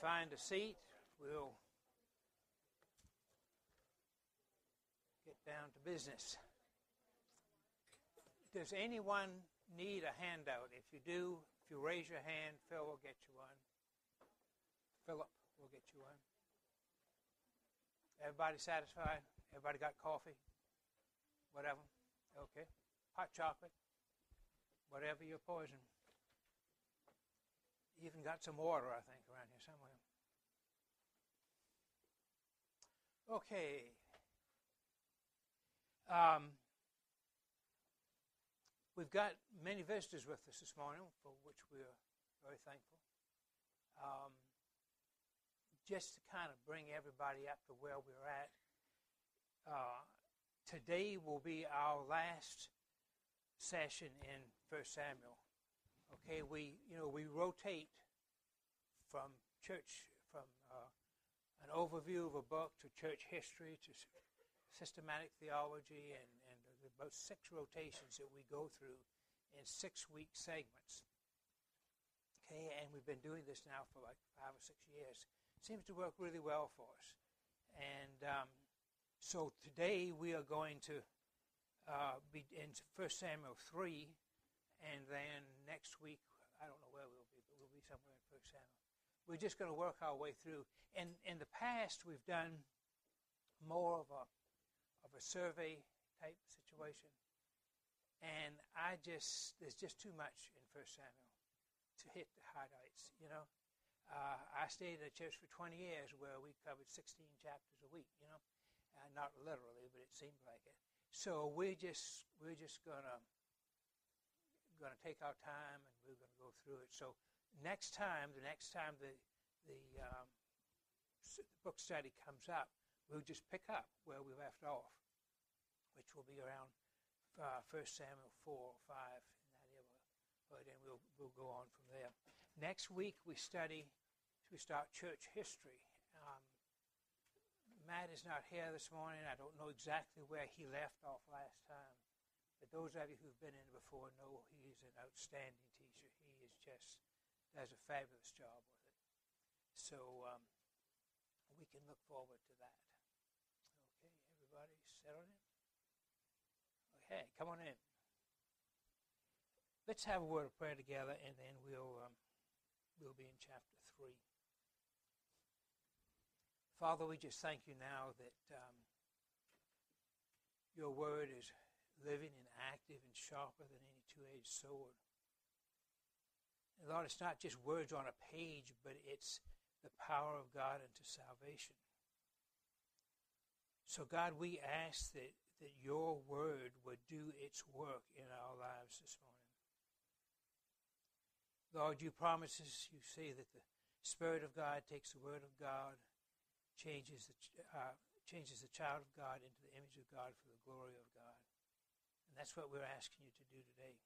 find a seat, we'll get down to business. Does anyone need a handout? If you do, if you raise your hand, Phil will get you one. Philip will get you one. Everybody satisfied? Everybody got coffee? Whatever? Okay. Hot chocolate? Whatever your poison. Even got some water, I think, around here somewhere. Okay. Um, we've got many visitors with us this morning, for which we're very thankful. Um, just to kind of bring everybody up to where we're at, uh, today will be our last session in First Samuel. Okay, we you know we rotate from church from uh, an overview of a book to church history to systematic theology, and, and about six rotations that we go through in six week segments. Okay, and we've been doing this now for like five or six years. Seems to work really well for us. And um, so today we are going to uh, be in 1 Samuel 3, and then next week, I don't know where we'll be, but we'll be somewhere in First Samuel. We're just going to work our way through. In, in the past, we've done more of a of a survey type situation. And I just, there's just too much in First Samuel to hit the highlights, you know. Uh, I stayed at a church for 20 years where we covered 16 chapters a week, you know. Uh, not literally, but it seemed like it. So we're just, we're just gonna, gonna take our time and we're gonna go through it. So next time, the next time the, the, um, the book study comes up, we'll just pick up where we left off which will be around uh, 1 Samuel 4 or 5 in that area. But then we'll, we'll go on from there. Next week we study, we start church history. Um, Matt is not here this morning. I don't know exactly where he left off last time. But those of you who've been in before know he is an outstanding teacher. He is just does a fabulous job with it. So um, we can look forward to that. Okay, everybody settled in? Okay, come on in. Let's have a word of prayer together, and then we'll um, we'll be in chapter three. Father, we just thank you now that um, your word is living and active and sharper than any two-edged sword. And Lord, it's not just words on a page, but it's the power of God unto salvation. So, God, we ask that that your word would do its work in our lives this morning. Lord, you promise us, you say that the Spirit of God takes the word of God, changes the, uh, changes the child of God into the image of God for the glory of God. That's what we're asking you to do today.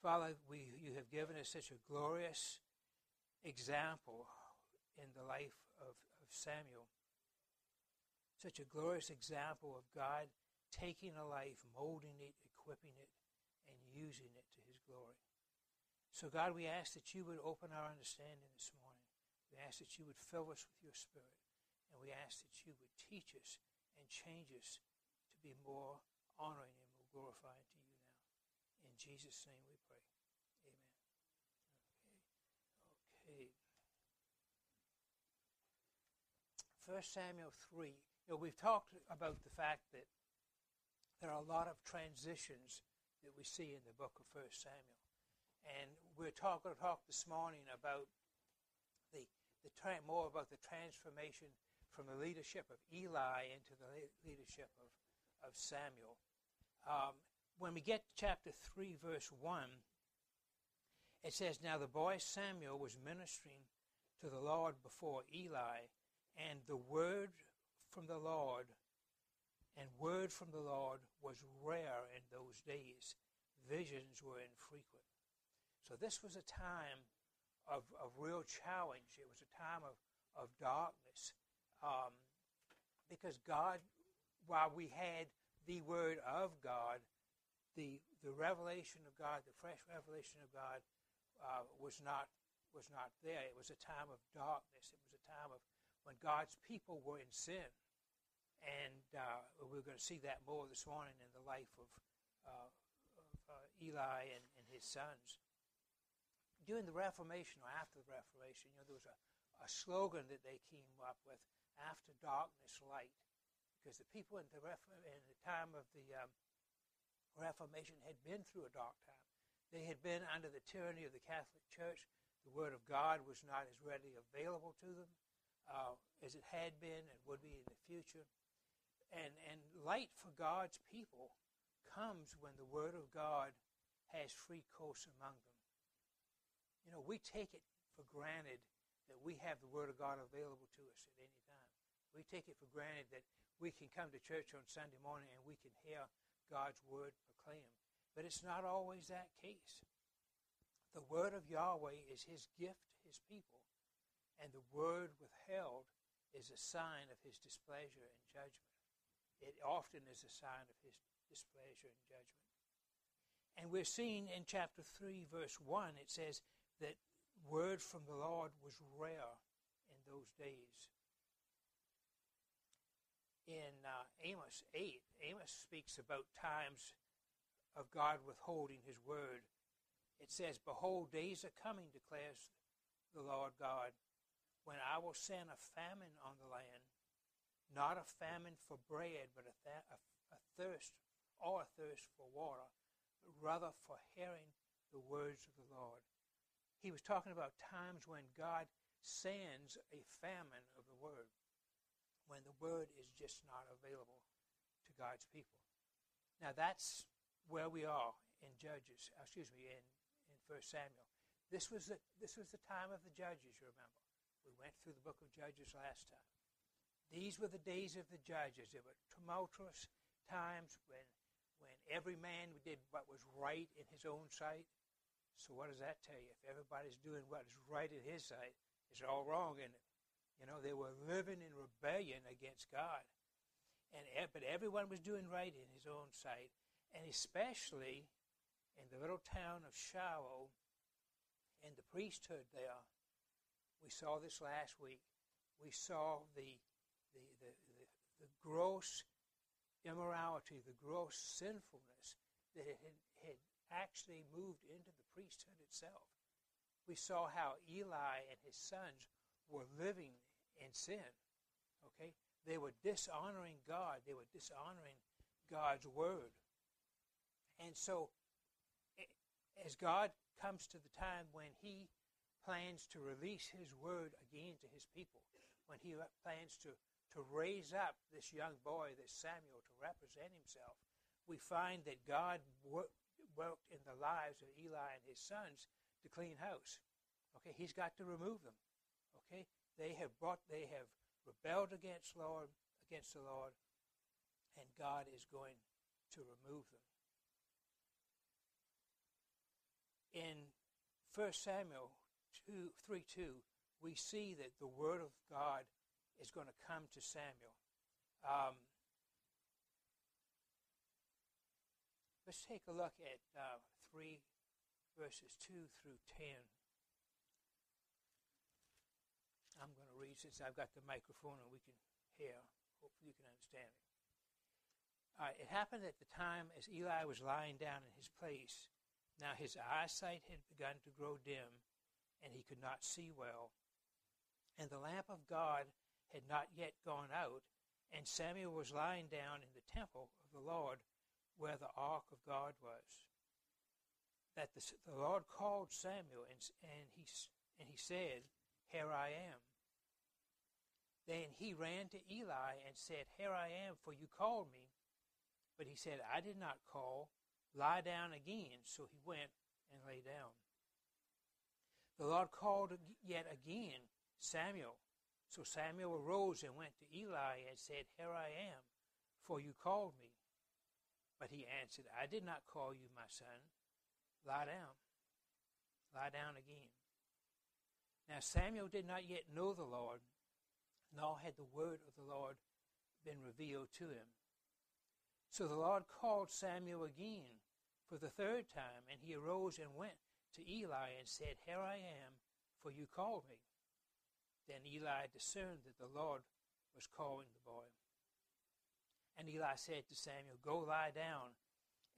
Father, we, you have given us such a glorious example in the life of, of Samuel such a glorious example of God taking a life, molding it, equipping it, and using it to his glory. So, God, we ask that you would open our understanding this morning. We ask that you would fill us with your spirit. And we ask that you would teach us and change us to be more honoring glorifying to you now. In Jesus' name we pray. Amen. Okay. Okay. 1 Samuel 3 you know, we've talked about the fact that there are a lot of transitions that we see in the book of First Samuel. And we're talk, going to talk this morning about the, the tra- more about the transformation from the leadership of Eli into the leadership of, of Samuel. Um, when we get to chapter 3, verse 1, it says, Now the boy Samuel was ministering to the Lord before Eli, and the word from the Lord and word from the Lord was rare in those days. Visions were infrequent. So this was a time of, of real challenge. It was a time of, of darkness. Um, because God, while we had the word of God, the, the revelation of God, the fresh revelation of God, uh, was not was not there. It was a time of darkness. It was a time of when God's people were in sin. And uh, we're going to see that more this morning in the life of, uh, of uh, Eli and, and, his sons. During the Reformation or after the Reformation, you know, there was a, a slogan that they came up with, after darkness, light. Because the people in the, in the time of the um, Reformation had been through a dark time. They had been under the tyranny of the Catholic Church. The Word of God was not as readily available to them uh, as it had been and would be in the future. And, and light for God's people comes when the Word of God has free course among them. You know, we take it for granted that we have the Word of God available to us at any time. We take it for granted that we can come to church on Sunday morning and we can hear God's Word proclaimed. But it's not always that case. The Word of Yahweh is His gift to His people, and the Word withheld is a sign of His displeasure and judgment it often is a sign of his displeasure and judgment. And we're seeing in chapter 3, verse 1, it says that word from the Lord was rare in those days. In uh, Amos 8, Amos speaks about times of God withholding his word. It says, Behold, days are coming, declares the Lord God, when I will send a famine on the land not a famine for bread, but a, th- a, a thirst or a thirst for water, but rather for hearing the words of the Lord. He was talking about times when God sends a famine of the word, when the word is just not available to God's people. Now that's where we are in Judges, uh, excuse me, in, in 1 Samuel. This was, the, this was the time of the judges, you remember. We went through the book of Judges last time. These were the days of the judges. There were tumultuous times when, when every man did what was right in his own sight. So what does that tell you? If everybody's doing what is right in his sight, it's all wrong in it. You know, they were living in rebellion against God. And, but everyone was doing right in his own sight. And especially in the little town of Shiloh, in the priesthood there, we saw this last week. We saw the the, the, the, the gross immorality, the gross sinfulness that had, had actually moved into the priesthood itself. We saw how Eli and his sons were living in sin. Okay? They were dishonoring God. They were dishonoring God's word. And so, as God comes to the time when he plans to release his word again to his people, when he plans to to raise up this young boy, this Samuel, to represent himself, we find that God worked in the lives of Eli and his sons to clean house. Okay, he's got to remove them. Okay, they have brought, they have rebelled against Lord, against the Lord, and God is going to remove them. In 1 Samuel 2, 3 2, we see that the Word of God is going to come to Samuel. Um, let's take a look at uh, 3 verses 2 through 10. I'm going to read since I've got the microphone and we can hear. Hopefully, you can understand it. Uh, it happened at the time as Eli was lying down in his place. Now his eyesight had begun to grow dim, and he could not see well. And the lamp of God had not yet gone out, and Samuel was lying down in the temple of the Lord where the ark of God was. That the, the Lord called Samuel, and, and, he, and he said, Here I am. Then he ran to Eli and said, Here I am, for you called me. But he said, I did not call. Lie down again. So he went and lay down. The Lord called yet again, Samuel. So Samuel arose and went to Eli and said, Here I am, for you called me. But he answered, I did not call you, my son. Lie down. Lie down again. Now Samuel did not yet know the Lord, nor had the word of the Lord been revealed to him. So the Lord called Samuel again for the third time, and he arose and went to Eli and said, Here I am, for you called me. Then Eli discerned that the Lord was calling the boy. And Eli said to Samuel, Go lie down,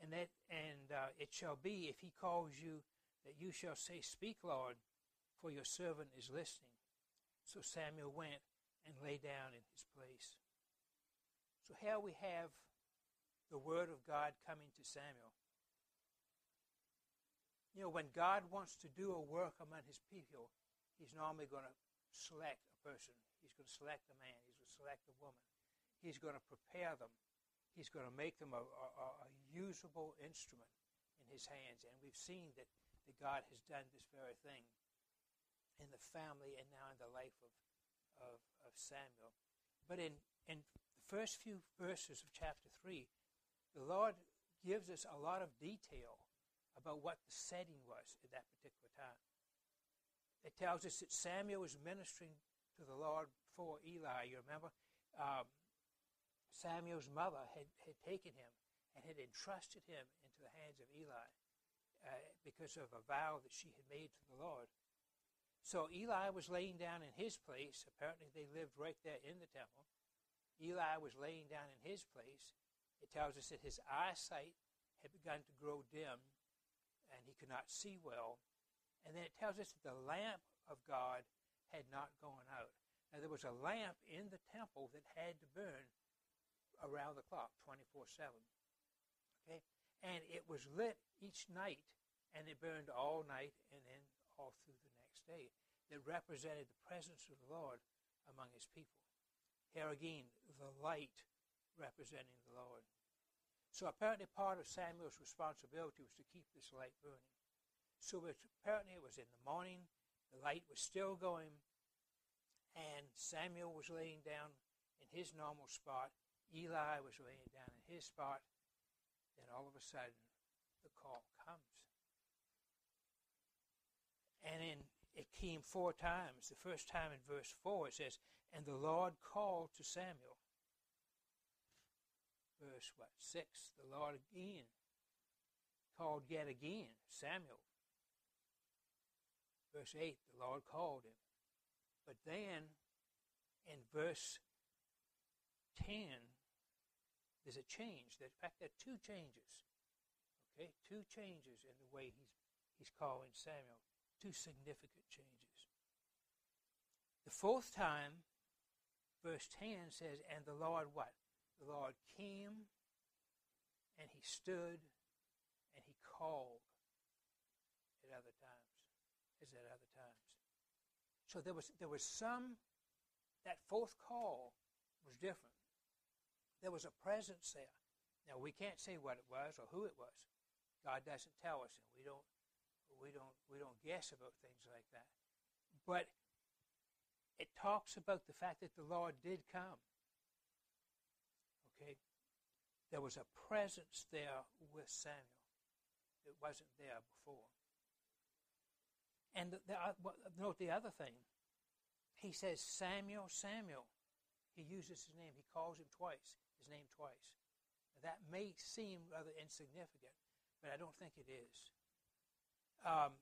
and that and uh, it shall be if he calls you that you shall say, Speak, Lord, for your servant is listening. So Samuel went and lay down in his place. So here we have the word of God coming to Samuel. You know, when God wants to do a work among his people, he's normally going to select a person. He's going to select a man. He's going to select a woman. He's going to prepare them. He's going to make them a, a, a usable instrument in his hands. And we've seen that, that God has done this very thing in the family and now in the life of, of, of Samuel. But in, in the first few verses of chapter 3, the Lord gives us a lot of detail about what the setting was at that particular time. It tells us that Samuel was ministering to the Lord before Eli. You remember? Um, Samuel's mother had, had taken him and had entrusted him into the hands of Eli uh, because of a vow that she had made to the Lord. So Eli was laying down in his place. Apparently, they lived right there in the temple. Eli was laying down in his place. It tells us that his eyesight had begun to grow dim and he could not see well. And then it tells us that the lamp of God had not gone out. Now, there was a lamp in the temple that had to burn around the clock, 24 7. Okay? And it was lit each night, and it burned all night and then all through the next day. That represented the presence of the Lord among his people. Here again, the light representing the Lord. So apparently part of Samuel's responsibility was to keep this light burning. So apparently it was in the morning, the light was still going, and Samuel was laying down in his normal spot, Eli was laying down in his spot, then all of a sudden the call comes. And in, it came four times. The first time in verse 4 it says, And the Lord called to Samuel. Verse what? 6, the Lord again called yet again Samuel. Verse 8, the Lord called him. But then in verse 10, there's a change. In fact, there are two changes. Okay, two changes in the way he's he's calling Samuel. Two significant changes. The fourth time, verse 10 says, And the Lord what? The Lord came and he stood and he called at other times, as at other times. So there was there was some that fourth call was different. There was a presence there. Now we can't say what it was or who it was. God doesn't tell us, and we don't we don't we don't guess about things like that. But it talks about the fact that the Lord did come. Okay? There was a presence there with Samuel that wasn't there before. And the, the, uh, note the other thing. He says, Samuel, Samuel. He uses his name. He calls him twice his name twice. Now, that may seem rather insignificant, but I don't think it is. Um,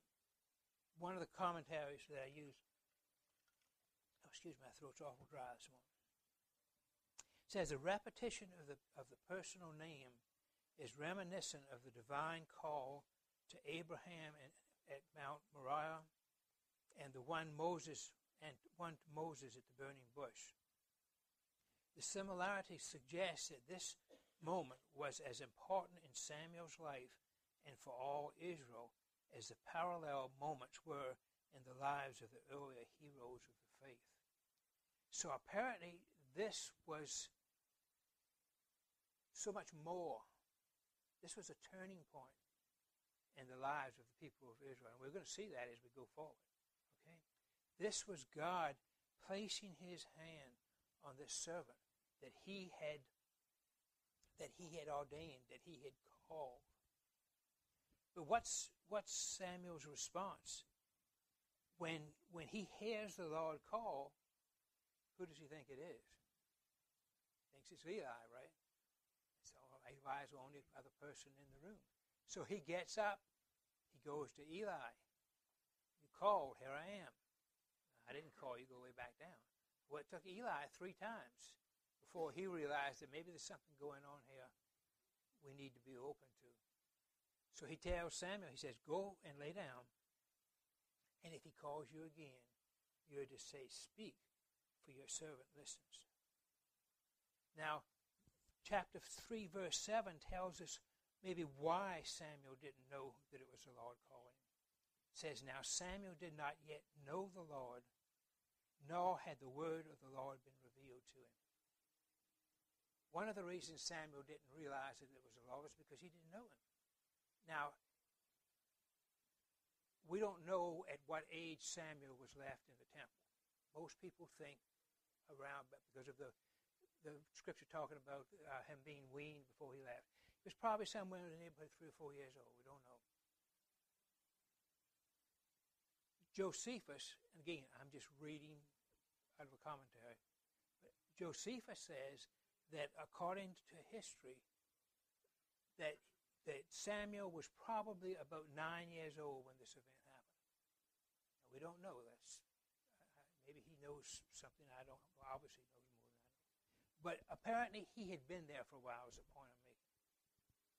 one of the commentaries that I use, oh, excuse my throat's awful dry this morning, says a repetition of the, of the personal name is reminiscent of the divine call to Abraham at Mount Moriah and the one Moses and one Moses at the burning bush. The similarity suggests that this moment was as important in Samuel's life and for all Israel as the parallel moments were in the lives of the earlier heroes of the faith. So apparently, this was so much more. This was a turning point in the lives of the people of Israel. And we're going to see that as we go forward. Okay? This was God placing his hand on this servant that he had that he had ordained, that he had called. But what's what's Samuel's response? When when he hears the Lord call, who does he think it is? Thinks it's Eli, right? So Eli's the only other person in the room. So he gets up, he goes to Eli. You called, here I am. I didn't call you, go way back down. Well, it took Eli three times before he realized that maybe there's something going on here we need to be open to. So he tells Samuel, he says, Go and lay down. And if he calls you again, you're to say, Speak, for your servant listens. Now, chapter 3, verse 7 tells us maybe why Samuel didn't know that it was the Lord calling. It says, Now Samuel did not yet know the Lord, nor had the word of the Lord been revealed to him. One of the reasons Samuel didn't realize that it was the Lord was because he didn't know him. Now, we don't know at what age Samuel was left in the temple. Most people think around, because of the, the scripture talking about uh, him being weaned before he left. He was probably somewhere in the neighborhood three or four years old. We don't know. Josephus, and again, I'm just reading out of a commentary, but Josephus says that according to history, that that Samuel was probably about nine years old when this event happened. Now, we don't know. That's uh, maybe he knows something I don't. Well, obviously knows more than I know. But apparently he had been there for a while. Is the point I'm making.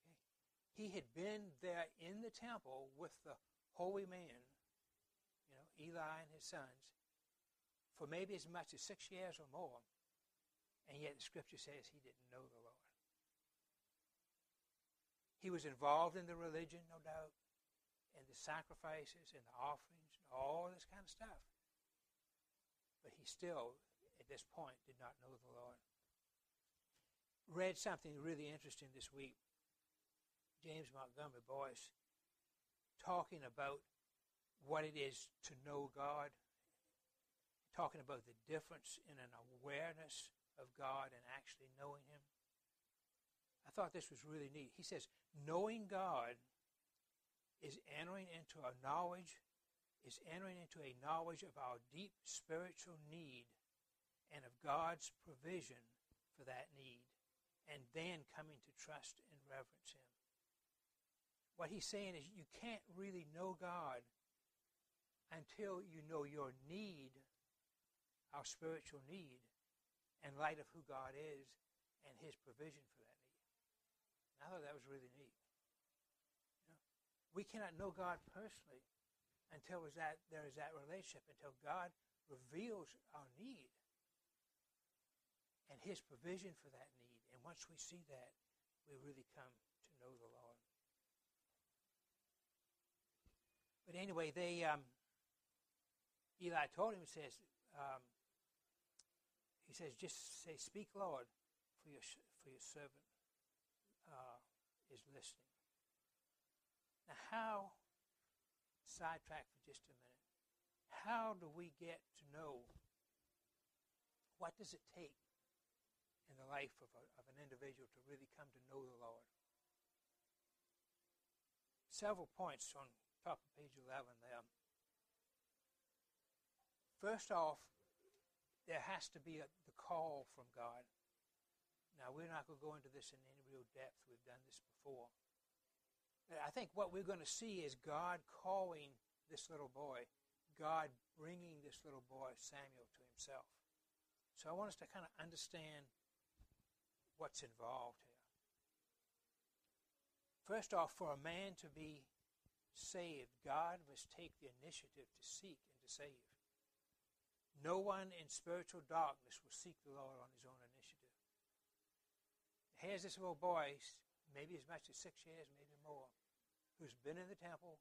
Okay? He had been there in the temple with the holy man, you know, Eli and his sons, for maybe as much as six years or more. And yet the scripture says he didn't know the Lord. He was involved in the religion, no doubt, and the sacrifices and the offerings and all this kind of stuff. But he still, at this point, did not know the Lord. Read something really interesting this week. James Montgomery Boice talking about what it is to know God, talking about the difference in an awareness of God and actually knowing Him. Thought this was really neat. He says, knowing God is entering into a knowledge, is entering into a knowledge of our deep spiritual need and of God's provision for that need, and then coming to trust and reverence Him. What he's saying is you can't really know God until you know your need, our spiritual need, in light of who God is and His provision for that I thought that was really neat. You know, we cannot know God personally until that, there is that relationship, until God reveals our need and His provision for that need. And once we see that, we really come to know the Lord. But anyway, they um, Eli told him, says, um, he says, just say, Speak, Lord, for your, for your servant is listening. Now, how, sidetrack for just a minute, how do we get to know what does it take in the life of, a, of an individual to really come to know the Lord? Several points on top of page 11 there. First off, there has to be a, the call from God. Now, we're not going to go into this in any real depth. We've done this before. I think what we're going to see is God calling this little boy, God bringing this little boy, Samuel, to himself. So I want us to kind of understand what's involved here. First off, for a man to be saved, God must take the initiative to seek and to save. No one in spiritual darkness will seek the Lord on his own initiative. Here's this little boy, maybe as much as six years, maybe more, who's been in the temple.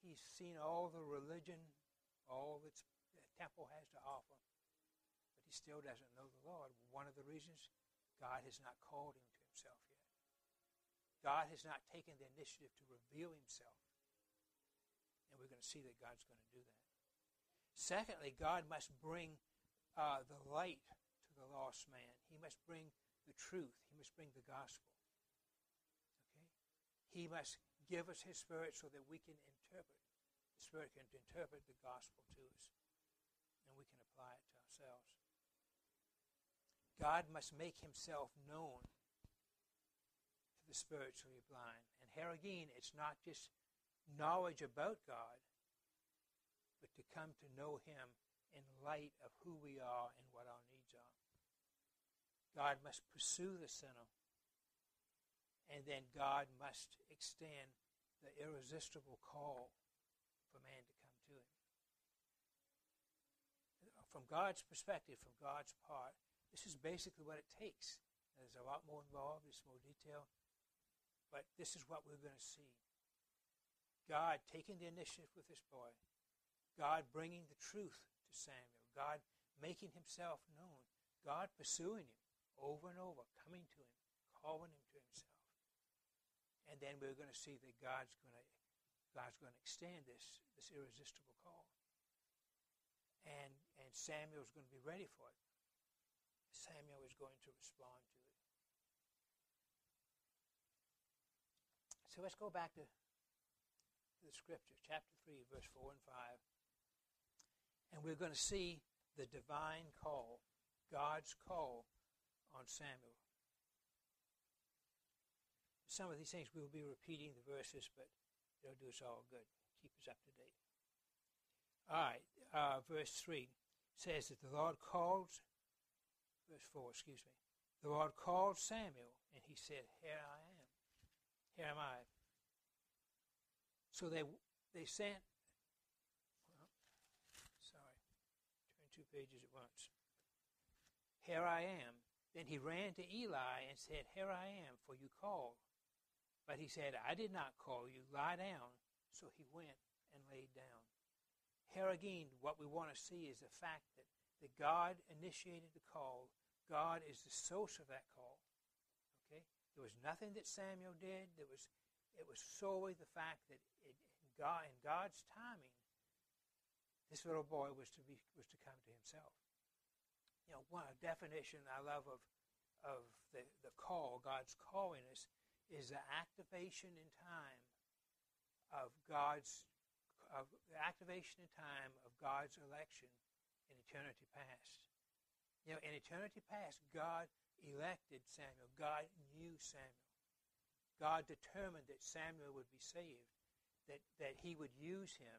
He's seen all the religion, all that the temple has to offer, but he still doesn't know the Lord. One of the reasons God has not called him to himself yet. God has not taken the initiative to reveal himself. And we're going to see that God's going to do that. Secondly, God must bring uh, the light to the lost man. He must bring the truth. He must bring the gospel. Okay? He must give us His Spirit so that we can interpret. The Spirit can interpret the gospel to us, and we can apply it to ourselves. God must make Himself known to the spiritually blind. And here again, it's not just knowledge about God, but to come to know Him in light of who we are and what our. God must pursue the sinner, and then God must extend the irresistible call for man to come to him. From God's perspective, from God's part, this is basically what it takes. There's a lot more involved, there's more detail, but this is what we're going to see. God taking the initiative with this boy, God bringing the truth to Samuel, God making himself known, God pursuing him over and over, coming to him, calling him to himself. And then we're going to see that God's going to God's going to extend this, this irresistible call. And, and Samuel's going to be ready for it. Samuel is going to respond to it. So let's go back to the scripture, chapter 3, verse 4 and 5. And we're going to see the divine call, God's call on Samuel. Some of these things we'll be repeating the verses, but it'll do us all good. Keep us up to date. All right, uh, verse 3 says that the Lord called, verse 4, excuse me, the Lord called Samuel, and he said, Here I am. Here am I. So they they sent. Well, sorry, turn two pages at once. Here I am. Then he ran to Eli and said, Here I am, for you called. But he said, I did not call you. Lie down. So he went and laid down. Here again, what we want to see is the fact that, that God initiated the call. God is the source of that call. Okay? There was nothing that Samuel did. There was it was solely the fact that it, in, God, in God's timing, this little boy was to be was to come to himself. You know, one definition I love of of the, the call, God's calling us, is the activation in time of God's of the activation in time of God's election in eternity past. You know, in eternity past, God elected Samuel. God knew Samuel. God determined that Samuel would be saved, that, that he would use him.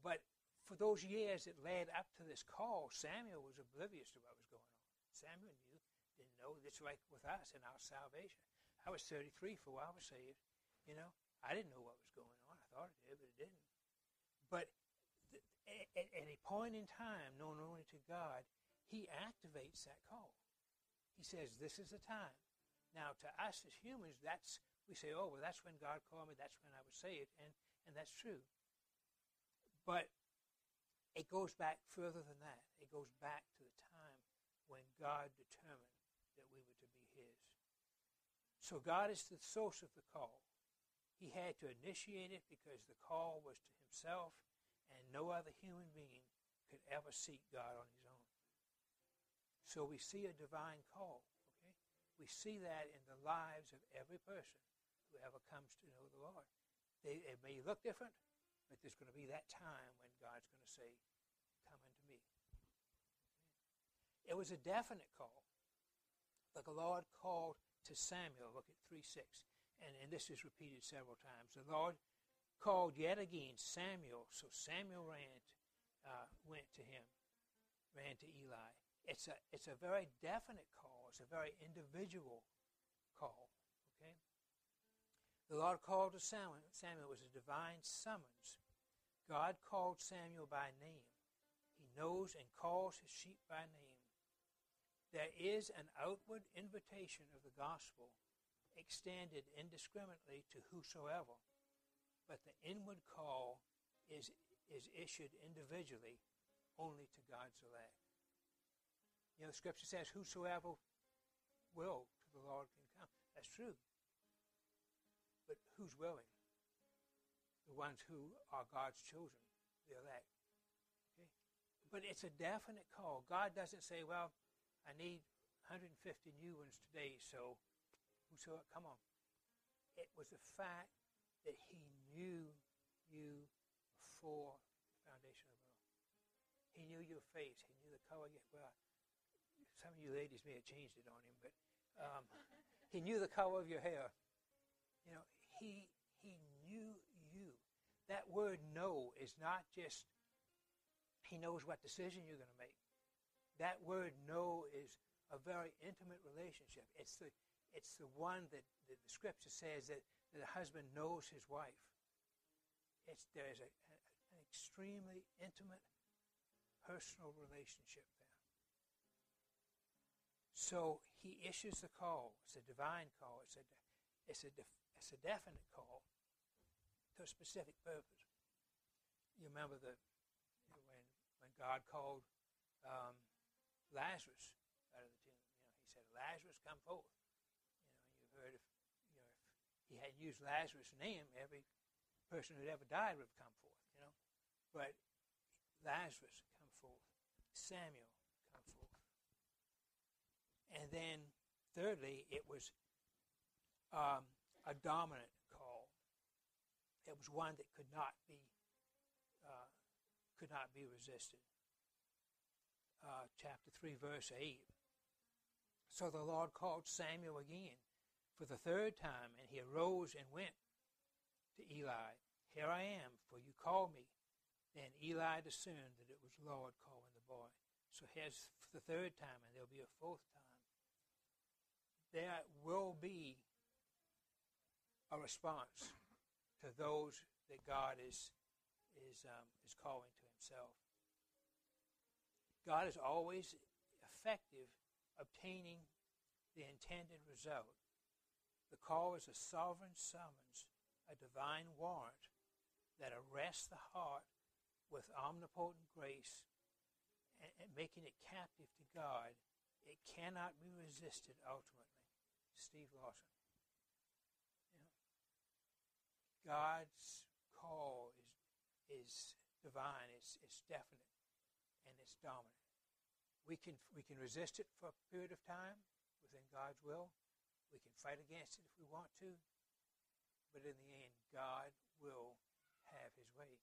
But for those years that led up to this call, Samuel was oblivious to what was going on. Samuel knew, didn't know. It's like with us in our salvation. I was 33 for I was saved. You know, I didn't know what was going on. I thought it did, but it didn't. But at, at a point in time, known only to God, He activates that call. He says, "This is the time. Now, to us as humans, that's we say, oh, well, that's when God called me. That's when I was saved, and and that's true. But it goes back further than that. It goes back to the time when God determined that we were to be His. So God is the source of the call. He had to initiate it because the call was to Himself, and no other human being could ever seek God on his own. So we see a divine call. Okay? We see that in the lives of every person who ever comes to know the Lord. They, it may look different, but there's going to be that time when God's going to say, Come unto me. It was a definite call. The Lord called to Samuel, look at 3 6, and, and this is repeated several times. The Lord called yet again Samuel, so Samuel ran, uh, went to him, ran to Eli. It's a, it's a very definite call it's a very individual call. Okay? The Lord called to Samuel. Samuel was a divine summons. God called Samuel by name. He knows and calls his sheep by name. There is an outward invitation of the gospel extended indiscriminately to whosoever, but the inward call is, is issued individually only to God's elect. You know, the scripture says, Whosoever will to the Lord can come. That's true. But who's willing? The ones who are God's children, the elect. Okay? But it's a definite call. God doesn't say, well, I need 150 new ones today, so come on. It was the fact that he knew you before the foundation of the world. He knew your face. He knew the color. Well, some of you ladies may have changed it on him, but um, he knew the color of your hair. You know, he he knew. That word "know" is not just He knows what decision you're going to make. That word know is a very intimate relationship. It's the, it's the one that, that the scripture says that, that the husband knows his wife. It's, there's a, a, an extremely intimate, personal relationship there. So he issues the call. It's a divine call. It's a, it's a, it's a definite call to a specific purpose. You remember the when when God called um, Lazarus out of the tomb. You know, he said, "Lazarus, come forth." You know, you've heard if you know if he hadn't used Lazarus' name, every person who'd ever died would have come forth. You know, but Lazarus come forth. Samuel come forth, and then, thirdly, it was um, a dominant. It was one that could not be uh, could not be resisted. Uh, chapter three, verse eight. So the Lord called Samuel again for the third time, and he arose and went to Eli. Here I am, for you called me. Then Eli discerned that it was Lord calling the boy. So here's the third time, and there'll be a fourth time there will be a response to those that God is is um, is calling to Himself. God is always effective obtaining the intended result. The call is a sovereign summons, a divine warrant that arrests the heart with omnipotent grace and, and making it captive to God. It cannot be resisted ultimately. Steve Lawson. You know, God's call is is divine. It's it's definite, and it's dominant. We can we can resist it for a period of time within God's will. We can fight against it if we want to, but in the end, God will have His way.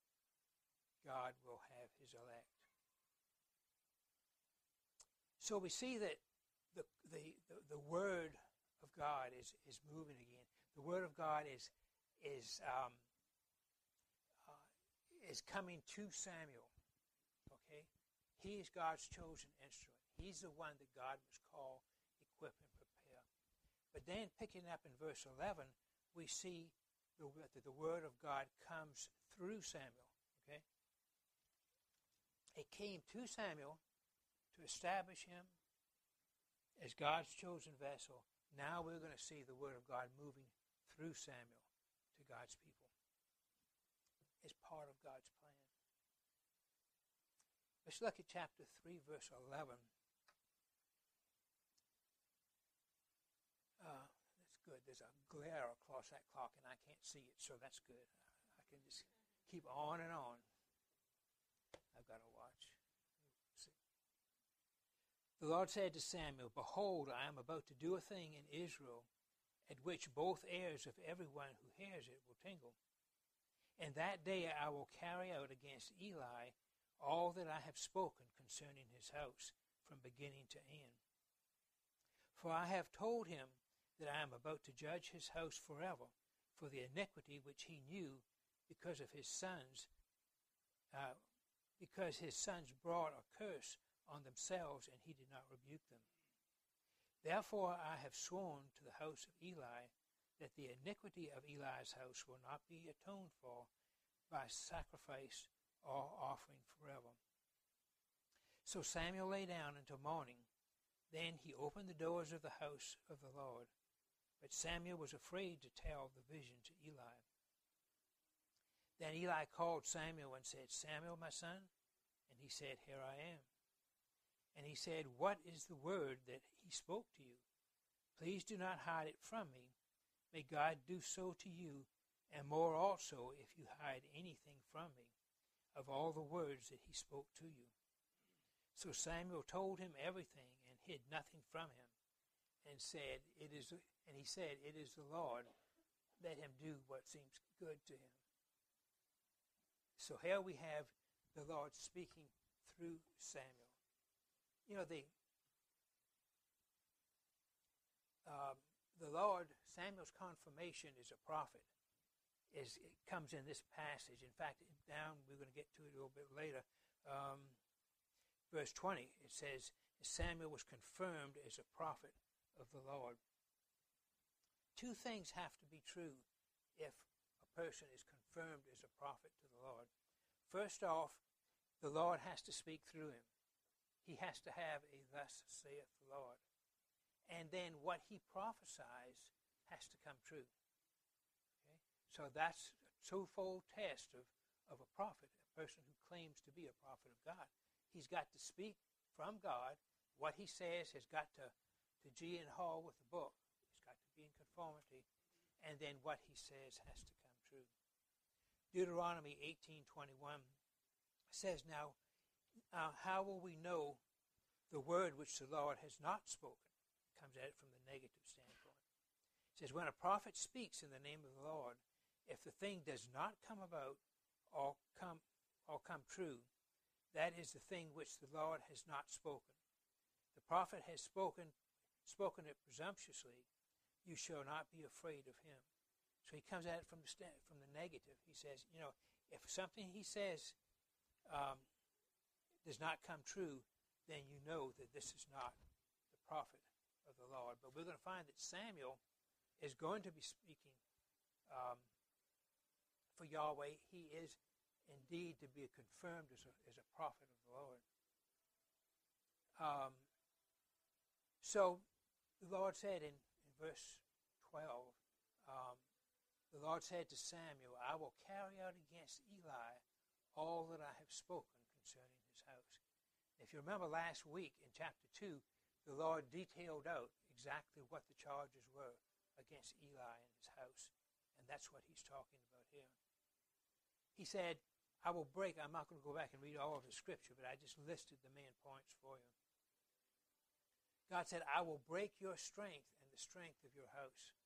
God will have His elect. So we see that the, the, the, the word of God is, is moving again. The Word of God is, is, um, uh, is coming to Samuel. Okay? He is God's chosen instrument. He's the one that God must call, equip, and prepare. But then, picking up in verse 11, we see the, that the Word of God comes through Samuel. Okay? It came to Samuel to establish him as God's chosen vessel now we're going to see the Word of God moving through Samuel God's people. It's part of God's plan. Let's look at chapter 3, verse 11. Uh, that's good. There's a glare across that clock, and I can't see it, so that's good. I can just keep on and on. I've got to watch. The Lord said to Samuel, Behold, I am about to do a thing in Israel at which both ears of everyone who hears it will tingle. And that day I will carry out against Eli all that I have spoken concerning his house from beginning to end. For I have told him that I am about to judge his house forever for the iniquity which he knew because of his sons, uh, because his sons brought a curse on themselves, and he did not rebuke them. Therefore I have sworn to the house of Eli that the iniquity of Eli's house will not be atoned for by sacrifice or offering forever. So Samuel lay down until morning. Then he opened the doors of the house of the Lord. But Samuel was afraid to tell the vision to Eli. Then Eli called Samuel and said, Samuel, my son? And he said, Here I am. And he said, What is the word that he spoke to you? Please do not hide it from me. May God do so to you, and more also if you hide anything from me of all the words that he spoke to you. So Samuel told him everything and hid nothing from him, and said, It is and he said, It is the Lord. Let him do what seems good to him. So here we have the Lord speaking through Samuel you know, the um, the Lord, Samuel's confirmation as a prophet is it comes in this passage. In fact, down we're going to get to it a little bit later, Um, verse 20, it says, Samuel was confirmed as a prophet of the Lord. Two things have to be true if a person is confirmed as a prophet to the Lord. First off, the Lord has to speak through him. He has to have a thus saith the Lord. And then what he prophesies has to come true. Okay? So that's a twofold test of, of a prophet, a person who claims to be a prophet of God. He's got to speak from God. What he says has got to, to G and Hall with the book. It's got to be in conformity. And then what he says has to come true. Deuteronomy 18.21 says, Now, uh, how will we know the word which the Lord has not spoken? Comes at it from the negative standpoint. It says, When a prophet speaks in the name of the Lord, if the thing does not come about or come or come true, that is the thing which the Lord has not spoken. The prophet has spoken spoken it presumptuously. You shall not be afraid of him. So he comes at it from the from the negative. He says, you know, if something he says um, does not come true, then you know that this is not the prophet of the Lord. But we're going to find that Samuel is going to be speaking um, for Yahweh. He is indeed to be confirmed as a, as a prophet of the Lord. Um, so the Lord said in, in verse 12, um, the Lord said to Samuel, I will carry out against Eli all that I have spoken concerning house. If you remember last week in chapter 2, the Lord detailed out exactly what the charges were against Eli and his house. And that's what he's talking about here. He said, I will break, I'm not going to go back and read all of the scripture, but I just listed the main points for you. God said, I will break your strength and the strength of your house.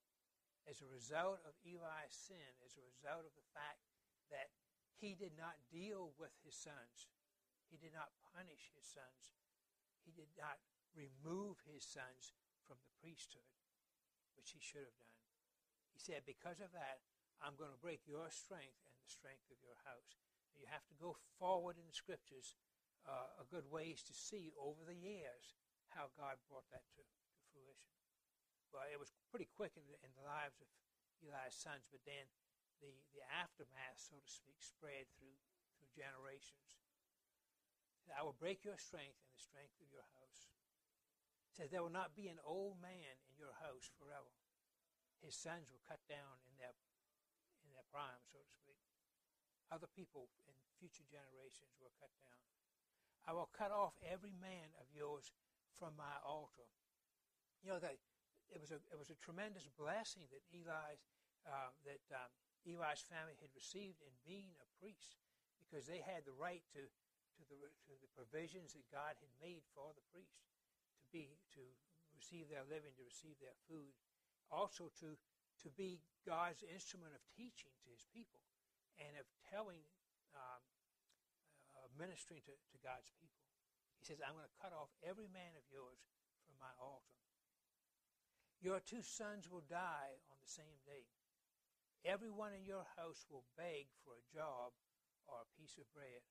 As a result of Eli's sin, as a result of the fact that he did not deal with his sons, he did not punish his sons, he did not remove his sons from the priesthood, which he should have done. He said, Because of that, I'm going to break your strength and the strength of your house. You have to go forward in the scriptures uh, a good ways to see over the years how God brought that to, to fruition. Well, it was pretty quick in the, in the lives of Eli's sons, but then the, the aftermath, so to speak, spread through, through generations. I will break your strength and the strength of your house. It says, There will not be an old man in your house forever. His sons will cut down in their, in their prime, so to speak. Other people in future generations will cut down. I will cut off every man of yours from my altar. You know that it was a it was a tremendous blessing that Eli's uh, that um, Eli's family had received in being a priest because they had the right to to the to the provisions that God had made for the priest to be to receive their living, to receive their food, also to to be God's instrument of teaching to His people and of telling, um, uh, ministering to, to God's people. He says, I'm going to cut off every man of yours from my altar. Your two sons will die on the same day. Everyone in your house will beg for a job or a piece of bread.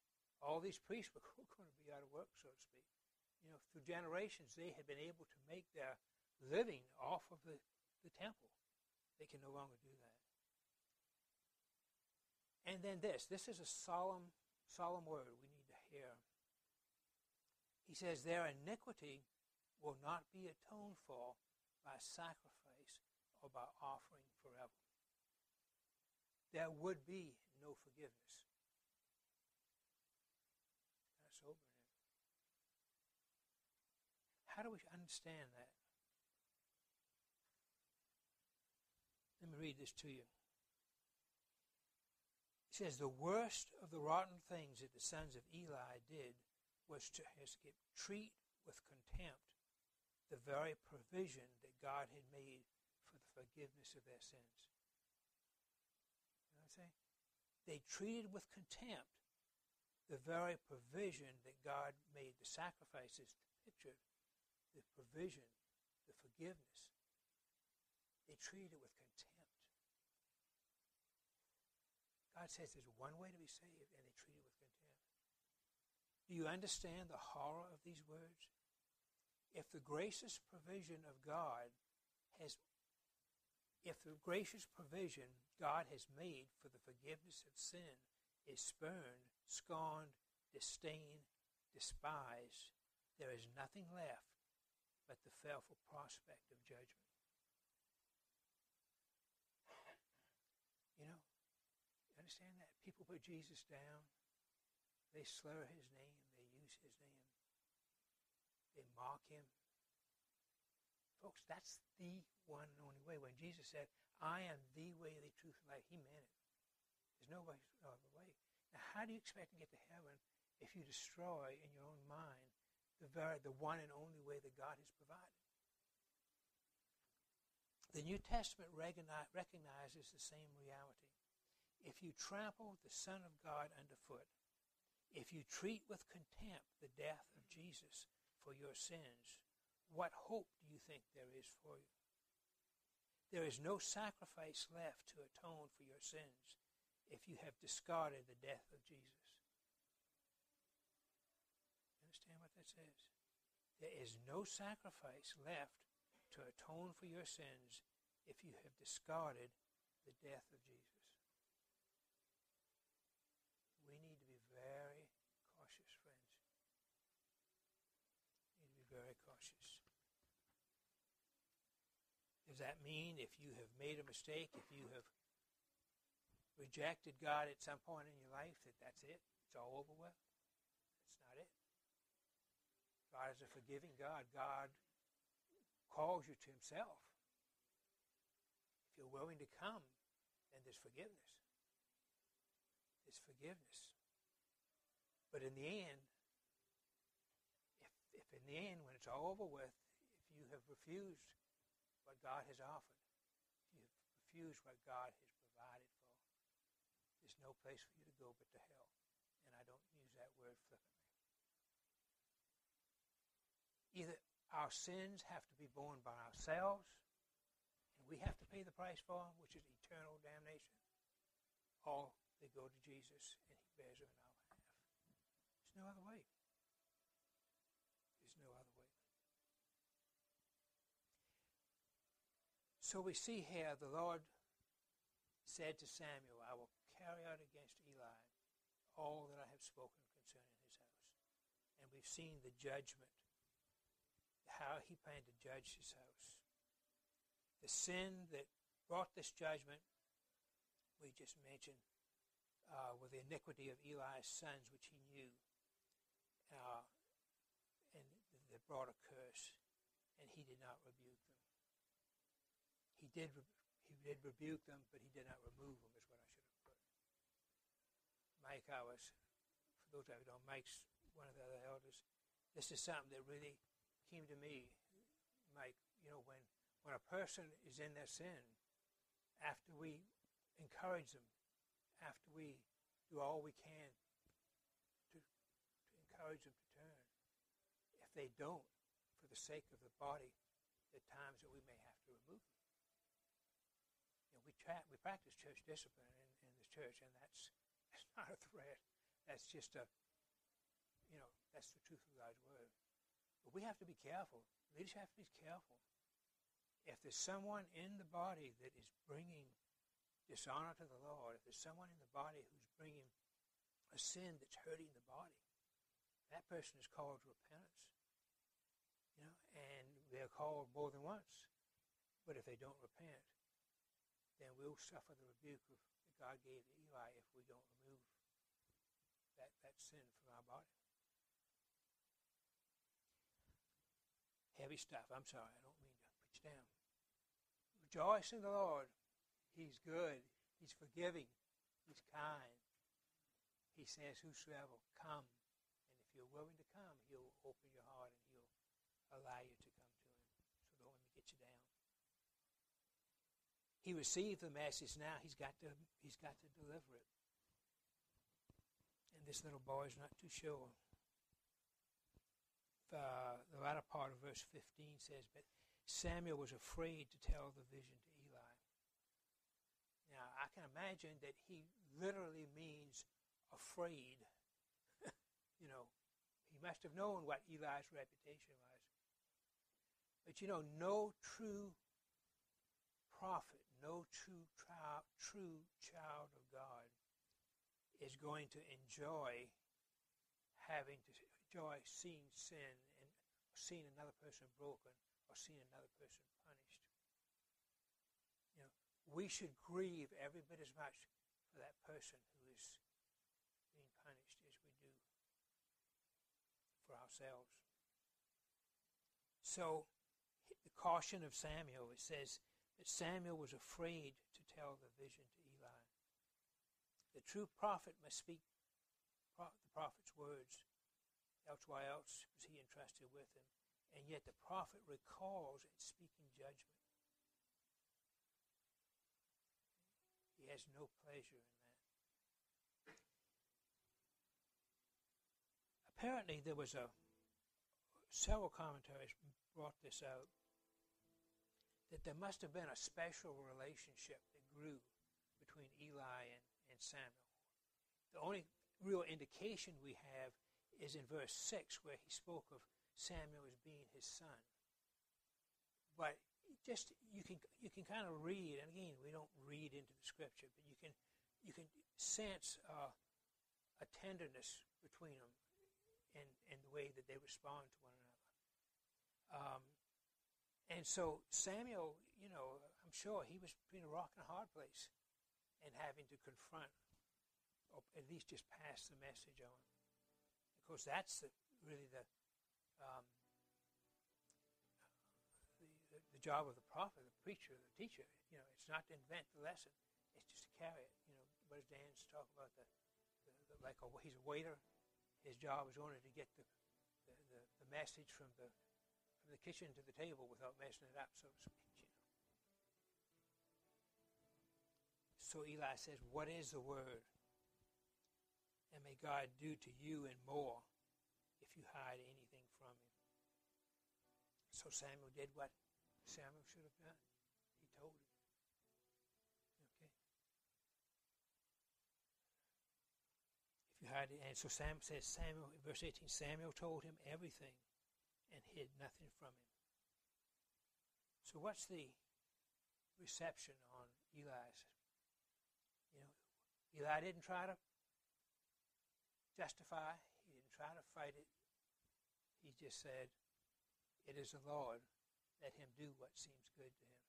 All these priests were going to be out of work, so to speak. You know, through generations, they had been able to make their living off of the, the temple. They can no longer do that. And then this this is a solemn, solemn word we need to hear. He says, Their iniquity will not be atoned for by sacrifice or by offering forever. There would be no forgiveness. That's sobering. How do we understand that? Let me read this to you It says the worst of the rotten things that the sons of Eli did was to treat with contempt the very provision that God had made for the forgiveness of their sins. You know what I'm? They treated with contempt the very provision that God made, the sacrifices pictured, the provision, the forgiveness. They treated it with contempt. God says there's one way to be saved, and they treat it with contempt. Do you understand the horror of these words? If the gracious provision of God has if the gracious provision God has made for the forgiveness of sin is spurned, scorned, disdained, despised, there is nothing left but the fearful prospect of judgment. You know, you understand that? People put Jesus down, they slur his name, they use his name, they mock him. Folks, that's the one and only way. When Jesus said, I am the way, the truth, and life, he meant it. There's no other way. Now, how do you expect to get to heaven if you destroy in your own mind the very, the one and only way that God has provided? The New Testament recognizes the same reality. If you trample the Son of God underfoot, if you treat with contempt the death of Jesus for your sins, what hope do you think there is for you? There is no sacrifice left to atone for your sins if you have discarded the death of Jesus. Understand what that says? There is no sacrifice left to atone for your sins if you have discarded the death of Jesus. We need to be very cautious, friends. We need to be very cautious. Does that mean if you have made a mistake, if you have rejected God at some point in your life, that that's it? It's all over with? God is a forgiving God. God calls you to himself. If you're willing to come, then there's forgiveness. There's forgiveness. But in the end, if, if in the end, when it's all over with, if you have refused what God has offered, if you have refused what God has provided for, there's no place for you to go but to hell. And I don't use that word flippantly. Either our sins have to be borne by ourselves, and we have to pay the price for them, which is eternal damnation, or they go to Jesus and he bears them in our behalf. There's no other way. There's no other way. So we see here the Lord said to Samuel, I will carry out against Eli all that I have spoken concerning his house. And we've seen the judgment, how he planned to judge his house. The sin that brought this judgment, we just mentioned, uh, the iniquity of Eli's sons, which he knew, uh, and that brought a curse, and he did not rebuke them he did he did rebuke them, but he did not remove them, is what I should have put. Mike, I was, for those of you who don't, Mike's one of the other elders. This is something that really came to me, Mike. You know, when when a person is in their sin, after we encourage them, after we do all we can to, to encourage them to turn, if they don't, for the sake of the body, are times that we may have to remove them we tra- we practice church discipline in, in this church, and that's that's not a threat. That's just a, you know, that's the truth of God's word. But we have to be careful. Leaders have to be careful. If there's someone in the body that is bringing dishonor to the Lord, if there's someone in the body who's bringing a sin that's hurting the body, that person is called to repentance. You know, and they're called more than once. But if they don't repent, then we'll suffer the rebuke of, that God gave Eli if we don't remove that, that sin from our body. Heavy stuff. I'm sorry. I don't mean to put you down. Rejoice in the Lord. He's good. He's forgiving. He's kind. He says, Whosoever come. And if you're willing to come, He'll open your heart and He'll allow you to come to Him. So don't let me get you down he received the message. Now he's got to he's got to deliver it. And this little boy is not too sure. Uh, the latter part of verse 15 says, But Samuel was afraid to tell the vision to Eli. Now, I can imagine that he literally means afraid. you know, he must have known what Eli's reputation was. But you know, no true prophet, no true, true child of God is going to enjoy having to enjoy seeing sin and seeing another person broken or seeing another person punished. You know, we should grieve every bit as much for that person who is being punished as we do for ourselves. So, the caution of Samuel, it says that Samuel was afraid to tell the vision to Eli. The true prophet must speak the prophet's words, else why else was he entrusted with him? And yet the prophet recalls in speaking judgment. He has no pleasure in that. Apparently, there was a several commentaries brought this out that there must have been a special relationship that grew between Eli and, and Samuel. The only real indication we have is in verse 6, where he spoke of Samuel as being his son. But just you can you can kind of read, and again, we don't read into the scripture, but you can you can sense uh, a tenderness between them and and the way that they respond to one another. Um, and so Samuel, you know, I'm sure he was between a rock and a hard place, and having to confront, or at least just pass the message on. Of course, that's the, really the, um, the, the, job of the prophet, the preacher, the teacher. You know, it's not to invent the lesson; it's just to carry it. You know, what does Dan talk about? The, the, the like a, he's a waiter. His job is only to get the, the, the, the message from the from the kitchen to the table without messing it up, so to speak. You know. So Eli says, "What is the word?" And may God do to you and more if you hide anything from him. So Samuel did what Samuel should have done. He told him. Okay. If you hide it, and so Sam says Samuel, verse 18, Samuel told him everything and hid nothing from him. So what's the reception on Eli's? You know, Eli didn't try to justify. He didn't try to fight it. He just said, It is the Lord. Let him do what seems good to him.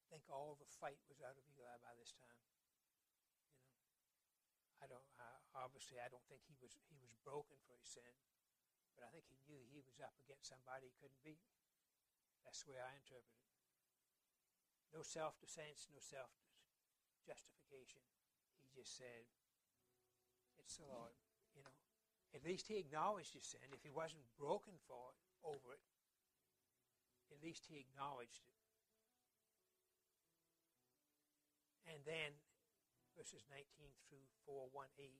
I think all the fight was out of Eli by this time. You know, I don't. I, obviously, I don't think he was he was broken for his sin, but I think he knew he was up against somebody he couldn't beat. That's the way I interpret it. No self defense, no self justification just said, It's the Lord. You know, at least he acknowledged his sin. If he wasn't broken for it, over it, at least he acknowledged it. And then, verses 19 through 4, 1e,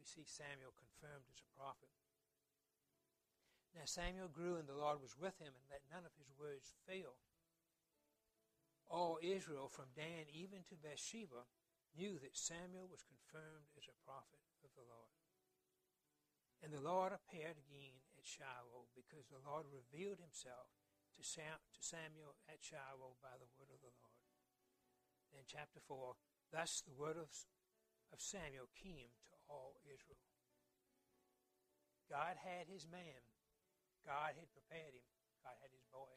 we see Samuel confirmed as a prophet. Now Samuel grew, and the Lord was with him, and let none of his words fail. All Israel, from Dan even to Beersheba, knew that Samuel was confirmed as a prophet of the Lord. And the Lord appeared again at Shiloh because the Lord revealed himself to Samuel at Shiloh by the word of the Lord. Then, chapter 4 Thus the word of, of Samuel came to all Israel. God had his man, God had prepared him, God had his boy.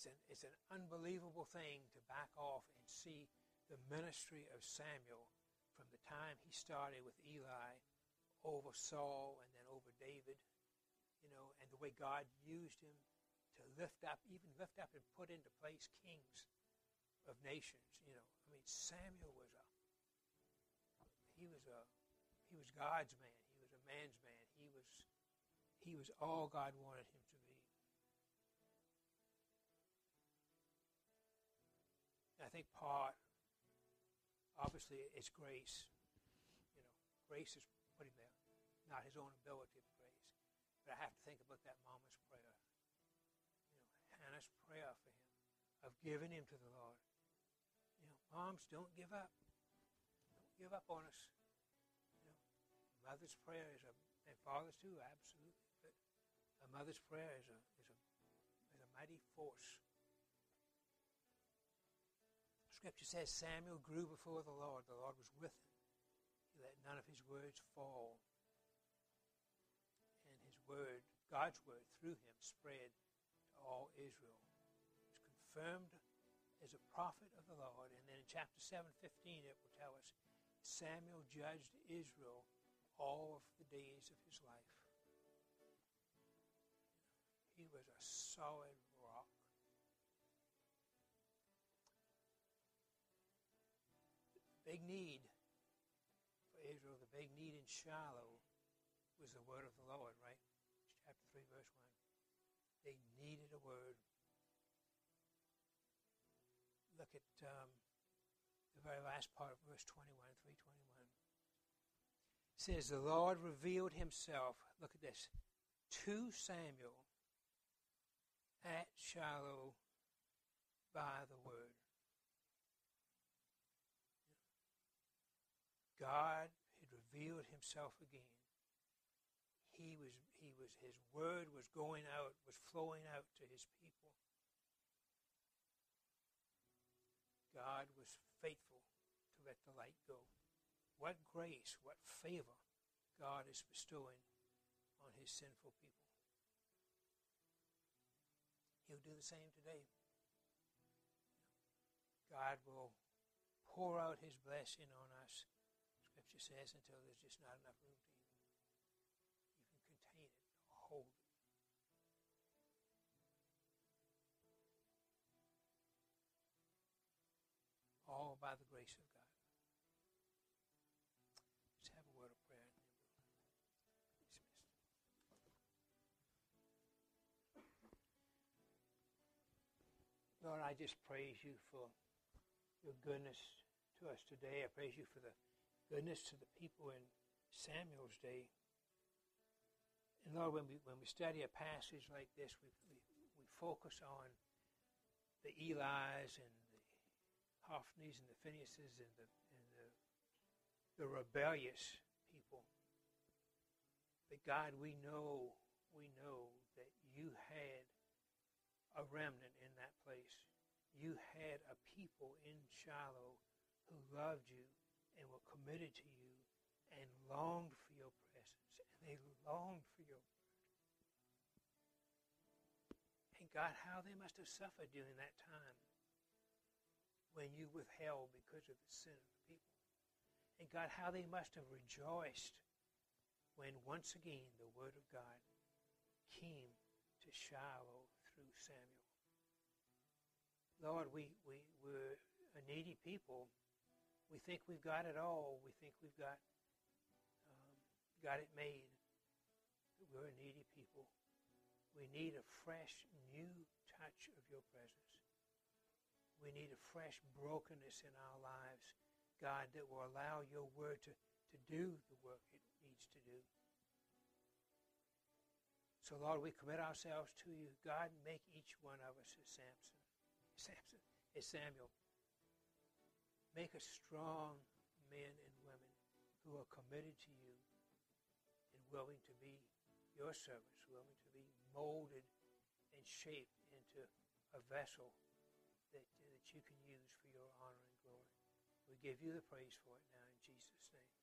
It's an, it's an unbelievable thing to back off and see the ministry of Samuel from the time he started with Eli over Saul and then over David, you know, and the way God used him to lift up, even lift up and put into place kings of nations, you know. I mean, Samuel was a, he was a, he was God's man. He was a man's man. He was, he was all God wanted him I think part, obviously, it's grace. You know, grace is put him there, not his own ability of grace. But I have to think about that mama's prayer. You know, Hannah's prayer for him of giving him to the Lord. You know, moms, don't give up. Don't give up on us. You know, mother's prayer is a, and fathers too, absolutely. But a mother's prayer is a is a is a mighty force. Scripture says Samuel grew before the Lord. The Lord was with him. He let none of his words fall. And his word, God's word, through him spread to all Israel. He was confirmed as a prophet of the Lord. And then in chapter 7, 15, it will tell us Samuel judged Israel all of the days of his life. He was a solid big need for Israel, the big need in Shiloh was the word of the Lord, right? Chapter 3, verse 1. They needed a word. Look at um, the very last part of verse 21, 321. It says, The Lord revealed himself, look at this, to Samuel at Shiloh by the word. God had revealed himself again. He was, he was, his word was going out, was flowing out to his people. God was faithful to let the light go. What grace, what favor God is bestowing on his sinful people. He'll do the same today. God will pour out his blessing on us Says until there's just not enough room to even, even contain it or hold it. All by the grace of God. Let's have a word of prayer. Lord, I just praise you for your goodness to us today. I praise you for the goodness to the people in Samuel's day. And Lord, when we, when we study a passage like this, we, we, we focus on the Eli's and the Hophnis and the Phinehas's and the, and the, the rebellious people. But God, we know, we know that you had a remnant in that place. You had a people in Shiloh who loved you and were committed to you and longed for your presence. And they longed for your word. And God, how they must have suffered during that time when you withheld because of the sin of the people. And God, how they must have rejoiced when once again the word of God came to Shiloh through Samuel. Lord, we, we, we're a needy people we think we've got it all. We think we've got um, got it made. We're a needy people. We need a fresh, new touch of your presence. We need a fresh brokenness in our lives, God, that will allow your word to, to do the work it needs to do. So, Lord, we commit ourselves to you. God, make each one of us as Samson, Samson, as Samuel. Make us strong men and women who are committed to you and willing to be your servants, willing to be molded and shaped into a vessel that, that you can use for your honor and glory. We give you the praise for it now in Jesus' name.